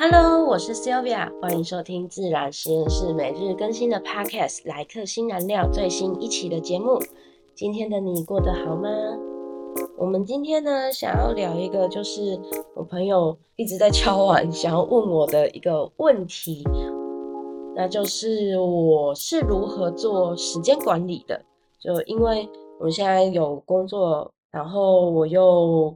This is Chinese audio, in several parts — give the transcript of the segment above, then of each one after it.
Hello，我是 Sylvia，欢迎收听自然实验室每日更新的 Podcast《来客新燃料》最新一期的节目。今天的你过得好吗？我们今天呢，想要聊一个，就是我朋友一直在敲碗，想要问我的一个问题，那就是我是如何做时间管理的？就因为我现在有工作，然后我又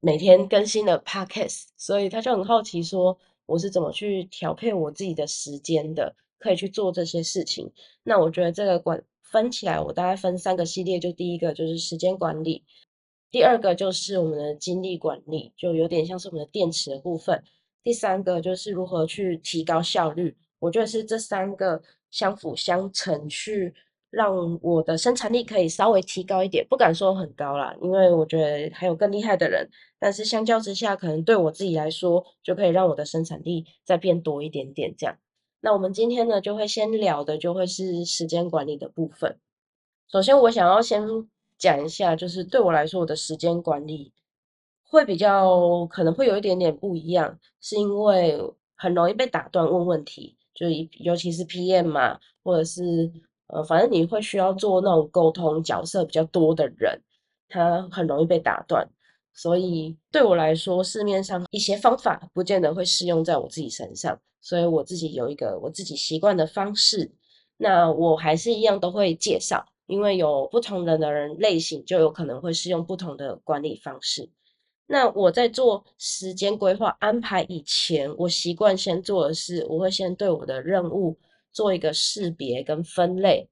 每天更新的 Podcast，所以他就很好奇说。我是怎么去调配我自己的时间的，可以去做这些事情。那我觉得这个管分起来，我大概分三个系列。就第一个就是时间管理，第二个就是我们的精力管理，就有点像是我们的电池的部分。第三个就是如何去提高效率。我觉得是这三个相辅相成去。让我的生产力可以稍微提高一点，不敢说很高啦，因为我觉得还有更厉害的人。但是相较之下，可能对我自己来说，就可以让我的生产力再变多一点点这样。那我们今天呢，就会先聊的就会是时间管理的部分。首先，我想要先讲一下，就是对我来说，我的时间管理会比较可能会有一点点不一样，是因为很容易被打断问问题，就尤其是 PM 嘛，或者是。呃，反正你会需要做那种沟通角色比较多的人，他很容易被打断，所以对我来说，市面上一些方法不见得会适用在我自己身上，所以我自己有一个我自己习惯的方式，那我还是一样都会介绍，因为有不同人的人类型，就有可能会适用不同的管理方式。那我在做时间规划安排以前，我习惯先做的是，我会先对我的任务。做一个识别跟分类，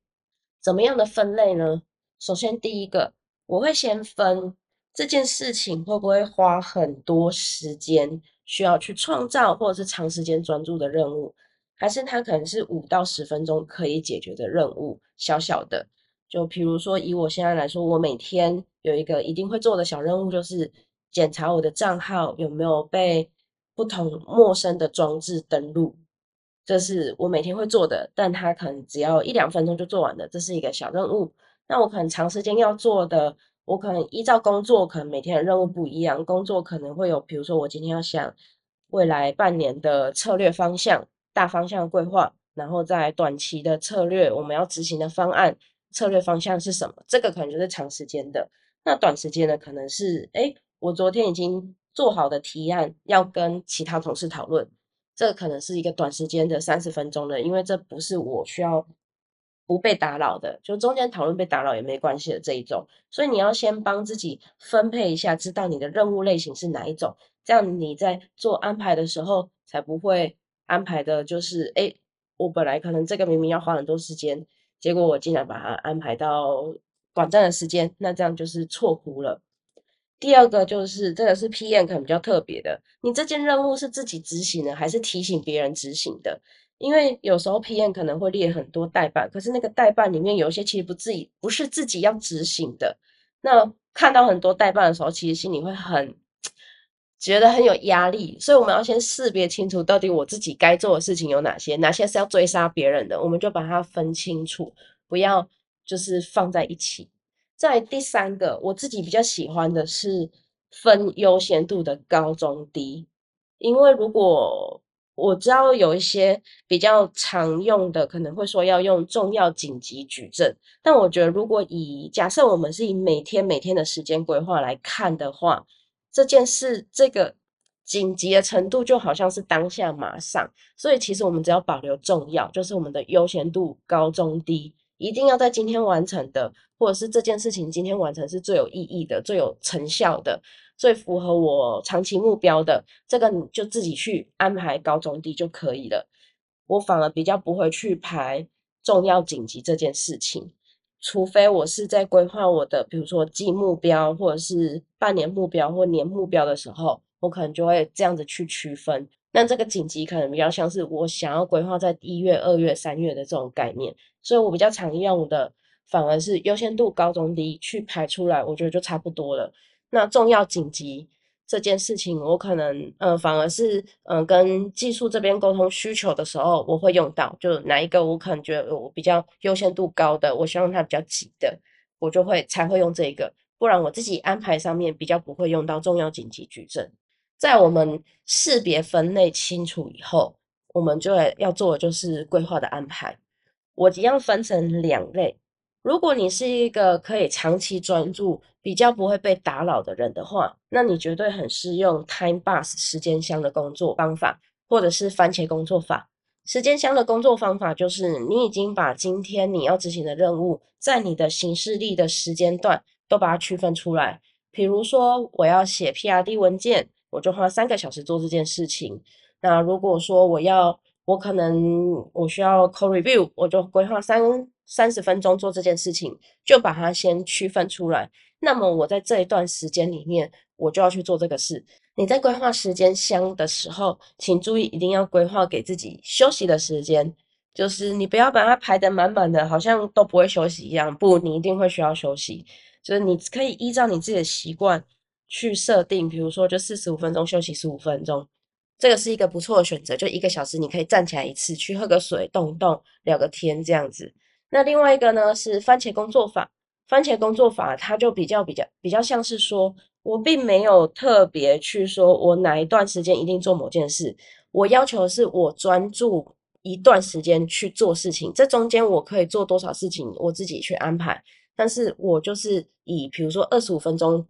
怎么样的分类呢？首先第一个，我会先分这件事情会不会花很多时间，需要去创造或者是长时间专注的任务，还是它可能是五到十分钟可以解决的任务，小小的。就比如说以我现在来说，我每天有一个一定会做的小任务，就是检查我的账号有没有被不同陌生的装置登录。这是我每天会做的，但它可能只要一两分钟就做完的，这是一个小任务。那我可能长时间要做的，我可能依照工作，可能每天的任务不一样。工作可能会有，比如说我今天要想未来半年的策略方向、大方向的规划，然后在短期的策略，我们要执行的方案策略方向是什么？这个可能就是长时间的。那短时间的可能是，哎，我昨天已经做好的提案，要跟其他同事讨论。这可能是一个短时间的三十分钟的，因为这不是我需要不被打扰的，就中间讨论被打扰也没关系的这一种。所以你要先帮自己分配一下，知道你的任务类型是哪一种，这样你在做安排的时候才不会安排的就是，哎，我本来可能这个明明要花很多时间，结果我竟然把它安排到短暂的时间，那这样就是错估了。第二个就是这个是 PM 可能比较特别的，你这件任务是自己执行的，还是提醒别人执行的？因为有时候 PM 可能会列很多代办，可是那个代办里面有一些其实不自己不是自己要执行的。那看到很多代办的时候，其实心里会很觉得很有压力，所以我们要先识别清楚，到底我自己该做的事情有哪些，哪些是要追杀别人的，我们就把它分清楚，不要就是放在一起。在第三个，我自己比较喜欢的是分优先度的高中低，因为如果我知道有一些比较常用的，可能会说要用重要紧急举证，但我觉得如果以假设我们是以每天每天的时间规划来看的话，这件事这个紧急的程度就好像是当下马上，所以其实我们只要保留重要，就是我们的优先度高中低。一定要在今天完成的，或者是这件事情今天完成是最有意义的、最有成效的、最符合我长期目标的，这个你就自己去安排高中低就可以了。我反而比较不会去排重要紧急这件事情，除非我是在规划我的，比如说季目标或者是半年目标或年目标的时候，我可能就会这样子去区分。那这个紧急可能比较像是我想要规划在一月、二月、三月的这种概念，所以我比较常用的反而是优先度高中低去排出来，我觉得就差不多了。那重要紧急这件事情，我可能嗯反而是嗯跟技术这边沟通需求的时候，我会用到，就哪一个我可能觉得我比较优先度高的，我希望它比较急的，我就会才会用这个，不然我自己安排上面比较不会用到重要紧急矩阵。在我们识别分类清楚以后，我们就要做的就是规划的安排。我一样分成两类。如果你是一个可以长期专注、比较不会被打扰的人的话，那你绝对很适用 Time Bus 时间箱的工作方法，或者是番茄工作法。时间箱的工作方法就是，你已经把今天你要执行的任务，在你的行事历的时间段都把它区分出来。比如说，我要写 PRD 文件，我就花三个小时做这件事情。那如果说我要，我可能我需要 code review，我就规划三三十分钟做这件事情，就把它先区分出来。那么我在这一段时间里面，我就要去做这个事。你在规划时间箱的时候，请注意一定要规划给自己休息的时间，就是你不要把它排得满满的，好像都不会休息一样。不，你一定会需要休息。就是你可以依照你自己的习惯去设定，比如说就四十五分钟休息十五分钟，这个是一个不错的选择。就一个小时，你可以站起来一次，去喝个水，动一动，聊个天这样子。那另外一个呢是番茄工作法，番茄工作法它就比较比较比较像是说。我并没有特别去说，我哪一段时间一定做某件事。我要求是，我专注一段时间去做事情，这中间我可以做多少事情，我自己去安排。但是我就是以，比如说二十五分钟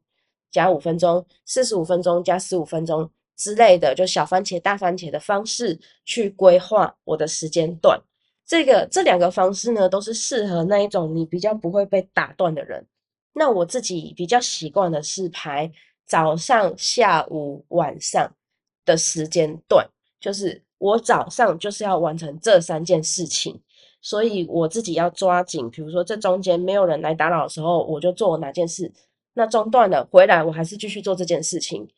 加五分钟，四十五分钟加十五分钟之类的，就小番茄大番茄的方式去规划我的时间段。这个这两个方式呢，都是适合那一种你比较不会被打断的人。那我自己比较习惯的是排早上、下午、晚上的时间段，就是我早上就是要完成这三件事情，所以我自己要抓紧。比如说这中间没有人来打扰的时候，我就做哪件事。那中断了回来，我还是继续做这件事情。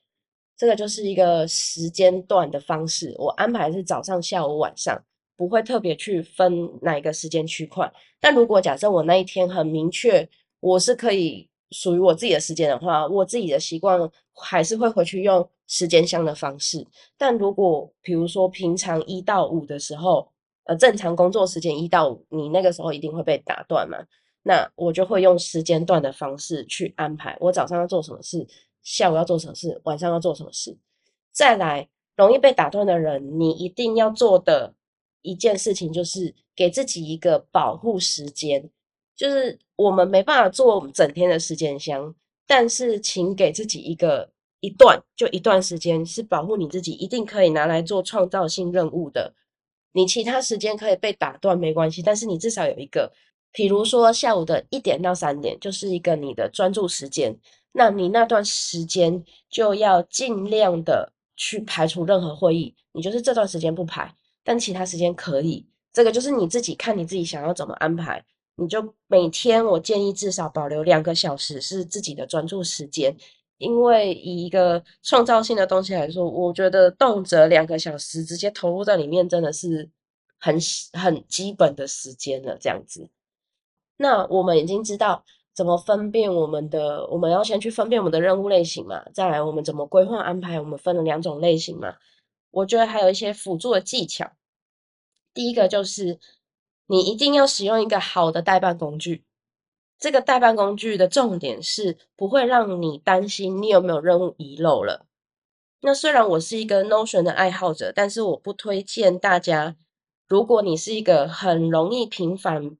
这个就是一个时间段的方式。我安排是早上、下午、晚上，不会特别去分哪一个时间区块。但如果假设我那一天很明确。我是可以属于我自己的时间的话，我自己的习惯还是会回去用时间箱的方式。但如果比如说平常一到五的时候，呃，正常工作时间一到五，你那个时候一定会被打断嘛？那我就会用时间段的方式去安排，我早上要做什么事，下午要做什么事，晚上要做什么事。再来，容易被打断的人，你一定要做的一件事情就是给自己一个保护时间。就是我们没办法做整天的时间箱，但是请给自己一个一段，就一段时间是保护你自己，一定可以拿来做创造性任务的。你其他时间可以被打断没关系，但是你至少有一个，比如说下午的一点到三点就是一个你的专注时间，那你那段时间就要尽量的去排除任何会议，你就是这段时间不排，但其他时间可以。这个就是你自己看你自己想要怎么安排。你就每天，我建议至少保留两个小时是自己的专注时间，因为以一个创造性的东西来说，我觉得动辄两个小时直接投入在里面，真的是很很基本的时间了。这样子，那我们已经知道怎么分辨我们的，我们要先去分辨我们的任务类型嘛，再来我们怎么规划安排，我们分了两种类型嘛。我觉得还有一些辅助的技巧，第一个就是。你一定要使用一个好的代办工具。这个代办工具的重点是不会让你担心你有没有任务遗漏了。那虽然我是一个 Notion 的爱好者，但是我不推荐大家。如果你是一个很容易频繁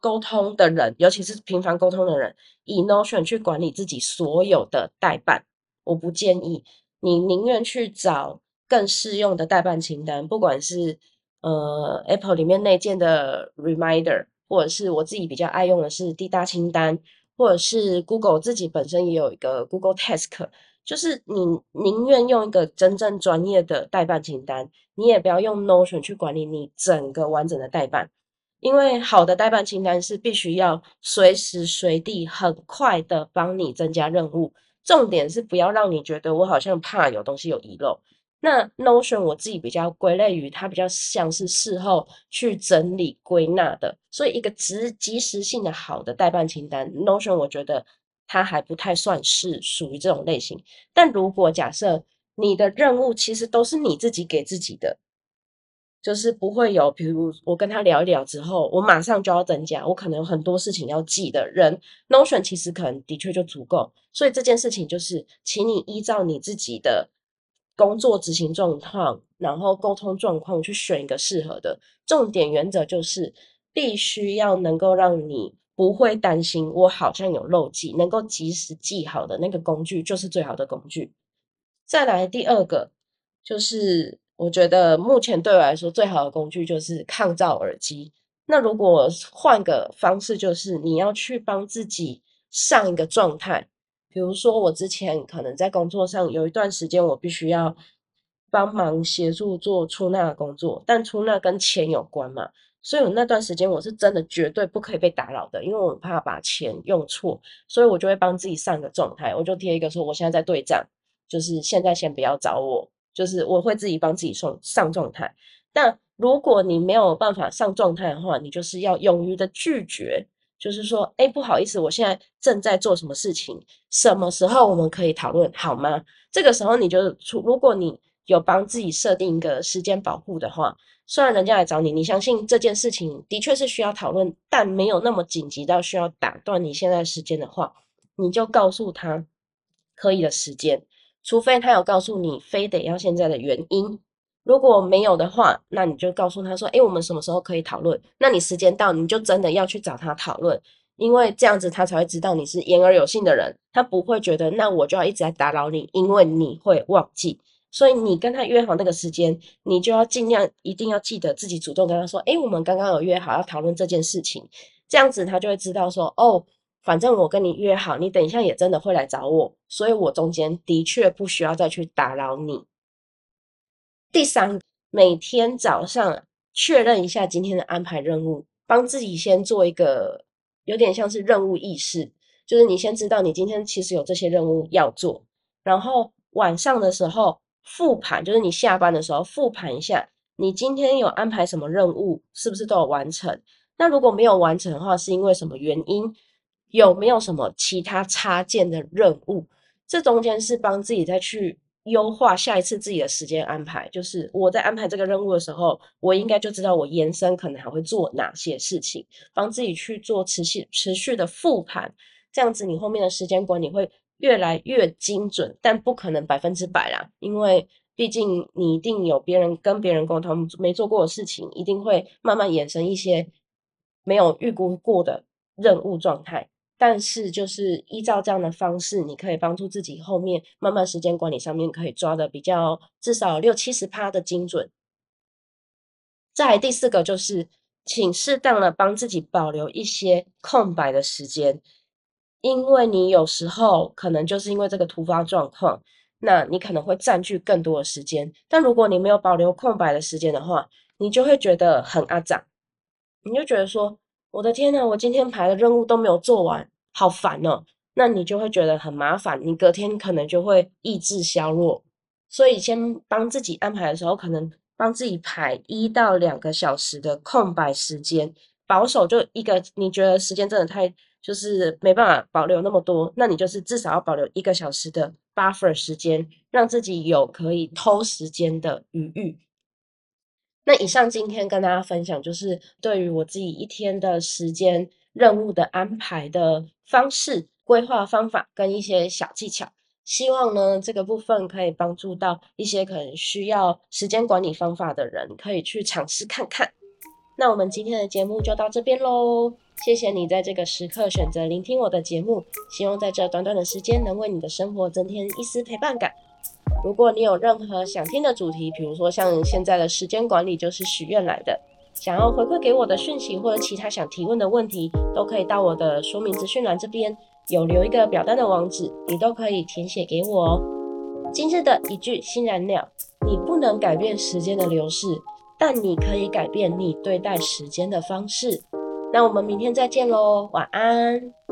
沟通的人，尤其是频繁沟通的人，以 Notion 去管理自己所有的代办，我不建议。你宁愿去找更适用的代办清单，不管是。呃，Apple 里面内建的 Reminder，或者是我自己比较爱用的是滴答清单，或者是 Google 自己本身也有一个 Google Task，就是你宁愿用一个真正专业的代办清单，你也不要用 Notion 去管理你整个完整的代办，因为好的代办清单是必须要随时随地很快的帮你增加任务，重点是不要让你觉得我好像怕有东西有遗漏。那 Notion 我自己比较归类于它比较像是事后去整理归纳的，所以一个及及时性的好的代办清单，Notion 我觉得它还不太算是属于这种类型。但如果假设你的任务其实都是你自己给自己的，就是不会有，比如我跟他聊一聊之后，我马上就要增加，我可能有很多事情要记的人，Notion 其实可能的确就足够。所以这件事情就是，请你依照你自己的。工作执行状况，然后沟通状况去选一个适合的。重点原则就是必须要能够让你不会担心我好像有漏记，能够及时记好的那个工具就是最好的工具。再来第二个，就是我觉得目前对我来说最好的工具就是抗噪耳机。那如果换个方式，就是你要去帮自己上一个状态。比如说，我之前可能在工作上有一段时间，我必须要帮忙协助做出纳的工作，但出纳跟钱有关嘛，所以我那段时间我是真的绝对不可以被打扰的，因为我怕把钱用错，所以我就会帮自己上个状态，我就贴一个说我现在在对账，就是现在先不要找我，就是我会自己帮自己送上状态。但如果你没有办法上状态的话，你就是要勇于的拒绝。就是说，哎，不好意思，我现在正在做什么事情，什么时候我们可以讨论好吗？这个时候你就出，如果你有帮自己设定一个时间保护的话，虽然人家来找你，你相信这件事情的确是需要讨论，但没有那么紧急到需要打断你现在时间的话，你就告诉他可以的时间，除非他有告诉你非得要现在的原因。如果没有的话，那你就告诉他说：“诶，我们什么时候可以讨论？”那你时间到，你就真的要去找他讨论，因为这样子他才会知道你是言而有信的人，他不会觉得那我就要一直在打扰你，因为你会忘记。所以你跟他约好那个时间，你就要尽量一定要记得自己主动跟他说：“诶，我们刚刚有约好要讨论这件事情。”这样子他就会知道说：“哦，反正我跟你约好，你等一下也真的会来找我，所以我中间的确不需要再去打扰你。”第三，每天早上确认一下今天的安排任务，帮自己先做一个有点像是任务意识，就是你先知道你今天其实有这些任务要做，然后晚上的时候复盘，就是你下班的时候复盘一下，你今天有安排什么任务，是不是都有完成？那如果没有完成的话，是因为什么原因？有没有什么其他插件的任务？这中间是帮自己再去。优化下一次自己的时间安排，就是我在安排这个任务的时候，我应该就知道我延伸可能还会做哪些事情，帮自己去做持续持续的复盘，这样子你后面的时间管理会越来越精准，但不可能百分之百啦，因为毕竟你一定有别人跟别人沟通没做过的事情，一定会慢慢衍生一些没有预估过的任务状态。但是，就是依照这样的方式，你可以帮助自己后面慢慢时间管理上面可以抓的比较至少六七十趴的精准。再第四个就是，请适当的帮自己保留一些空白的时间，因为你有时候可能就是因为这个突发状况，那你可能会占据更多的时间。但如果你没有保留空白的时间的话，你就会觉得很阿长，你就觉得说。我的天呐，我今天排的任务都没有做完，好烦哦！那你就会觉得很麻烦，你隔天可能就会意志消弱。所以先帮自己安排的时候，可能帮自己排一到两个小时的空白时间，保守就一个。你觉得时间真的太就是没办法保留那么多，那你就是至少要保留一个小时的 buffer 时间，让自己有可以偷时间的余裕。那以上今天跟大家分享，就是对于我自己一天的时间任务的安排的方式、规划方法跟一些小技巧，希望呢这个部分可以帮助到一些可能需要时间管理方法的人，可以去尝试看看。那我们今天的节目就到这边喽，谢谢你在这个时刻选择聆听我的节目，希望在这短短的时间能为你的生活增添一丝陪伴感。如果你有任何想听的主题，比如说像现在的时间管理就是许愿来的，想要回馈给我的讯息或者其他想提问的问题，都可以到我的说明资讯栏这边有留一个表单的网址，你都可以填写给我哦。今日的一句新燃料：你不能改变时间的流逝，但你可以改变你对待时间的方式。那我们明天再见喽，晚安。